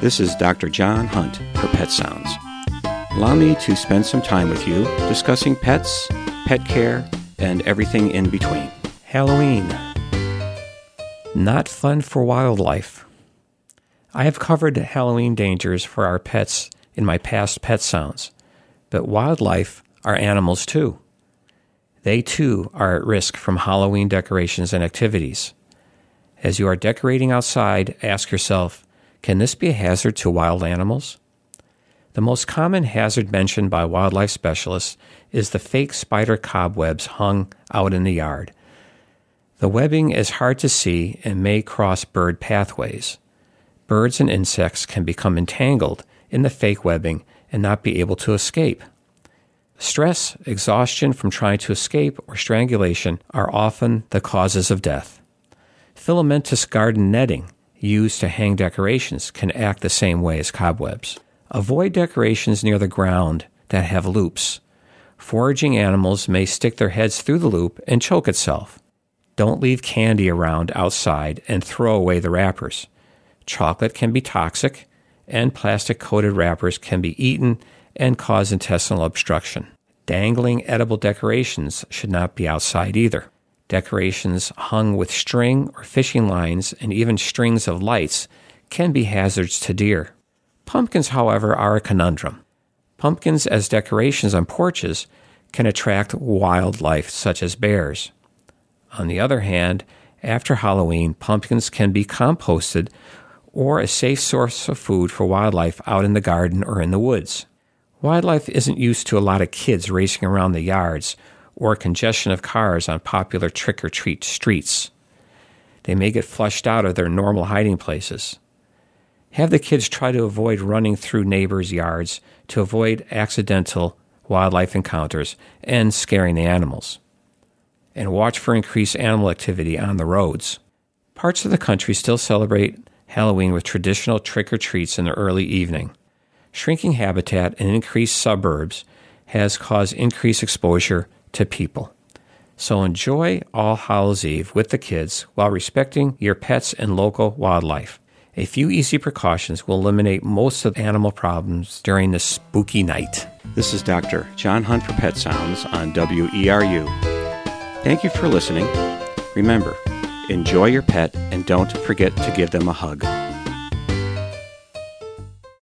This is Dr. John Hunt for Pet Sounds. Allow me to spend some time with you discussing pets, pet care, and everything in between. Halloween. Not fun for wildlife. I have covered Halloween dangers for our pets in my past pet sounds, but wildlife are animals too. They too are at risk from Halloween decorations and activities. As you are decorating outside, ask yourself can this be a hazard to wild animals? The most common hazard mentioned by wildlife specialists is the fake spider cobwebs hung out in the yard. The webbing is hard to see and may cross bird pathways. Birds and insects can become entangled in the fake webbing and not be able to escape. Stress, exhaustion from trying to escape, or strangulation are often the causes of death. Filamentous garden netting used to hang decorations can act the same way as cobwebs. Avoid decorations near the ground that have loops. Foraging animals may stick their heads through the loop and choke itself. Don't leave candy around outside and throw away the wrappers. Chocolate can be toxic, and plastic coated wrappers can be eaten and cause intestinal obstruction. Dangling edible decorations should not be outside either. Decorations hung with string or fishing lines and even strings of lights can be hazards to deer. Pumpkins, however, are a conundrum. Pumpkins as decorations on porches can attract wildlife such as bears. On the other hand, after Halloween, pumpkins can be composted or a safe source of food for wildlife out in the garden or in the woods. Wildlife isn't used to a lot of kids racing around the yards or congestion of cars on popular trick or treat streets. They may get flushed out of their normal hiding places. Have the kids try to avoid running through neighbors' yards to avoid accidental wildlife encounters and scaring the animals. And watch for increased animal activity on the roads. Parts of the country still celebrate Halloween with traditional trick or treats in the early evening. Shrinking habitat and increased suburbs has caused increased exposure to people. So enjoy All Hallows Eve with the kids while respecting your pets and local wildlife. A few easy precautions will eliminate most of animal problems during this spooky night. This is Dr. John Hunt for Pet Sounds on WERU. Thank you for listening. Remember, enjoy your pet and don't forget to give them a hug.